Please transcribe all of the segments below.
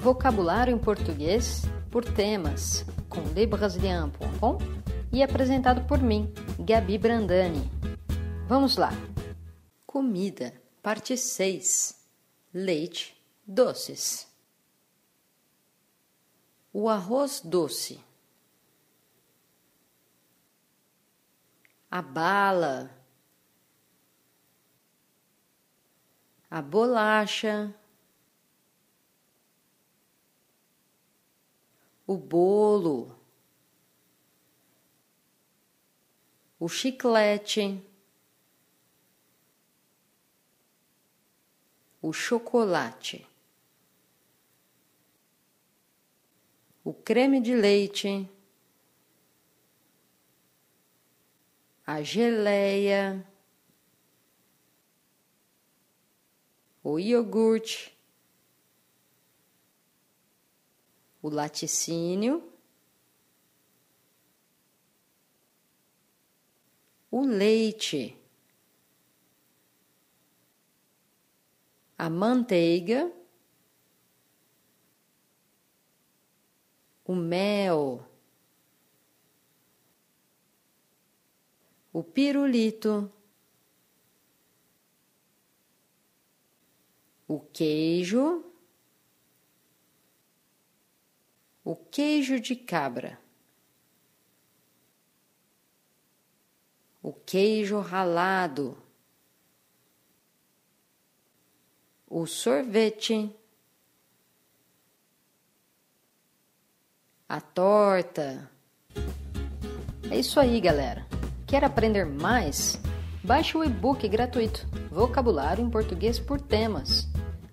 Vocabulário em português por temas, com lebrasilian.com e apresentado por mim, Gabi Brandani. Vamos lá! Comida, parte 6: Leite, doces. O arroz doce. A bala. A bolacha. O bolo, o chiclete, o chocolate, o creme de leite, a geleia, o iogurte o laticínio, o leite, a manteiga, o mel, o pirulito, o queijo o queijo de cabra, o queijo ralado, o sorvete, a torta. É isso aí, galera. Quer aprender mais? Baixe o e-book gratuito Vocabulário em Português por Temas.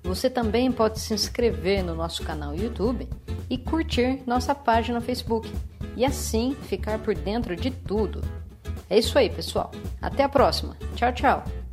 Você também pode se inscrever no nosso canal YouTube e curtir nossa página no Facebook e assim ficar por dentro de tudo. É isso aí, pessoal. Até a próxima. Tchau, tchau.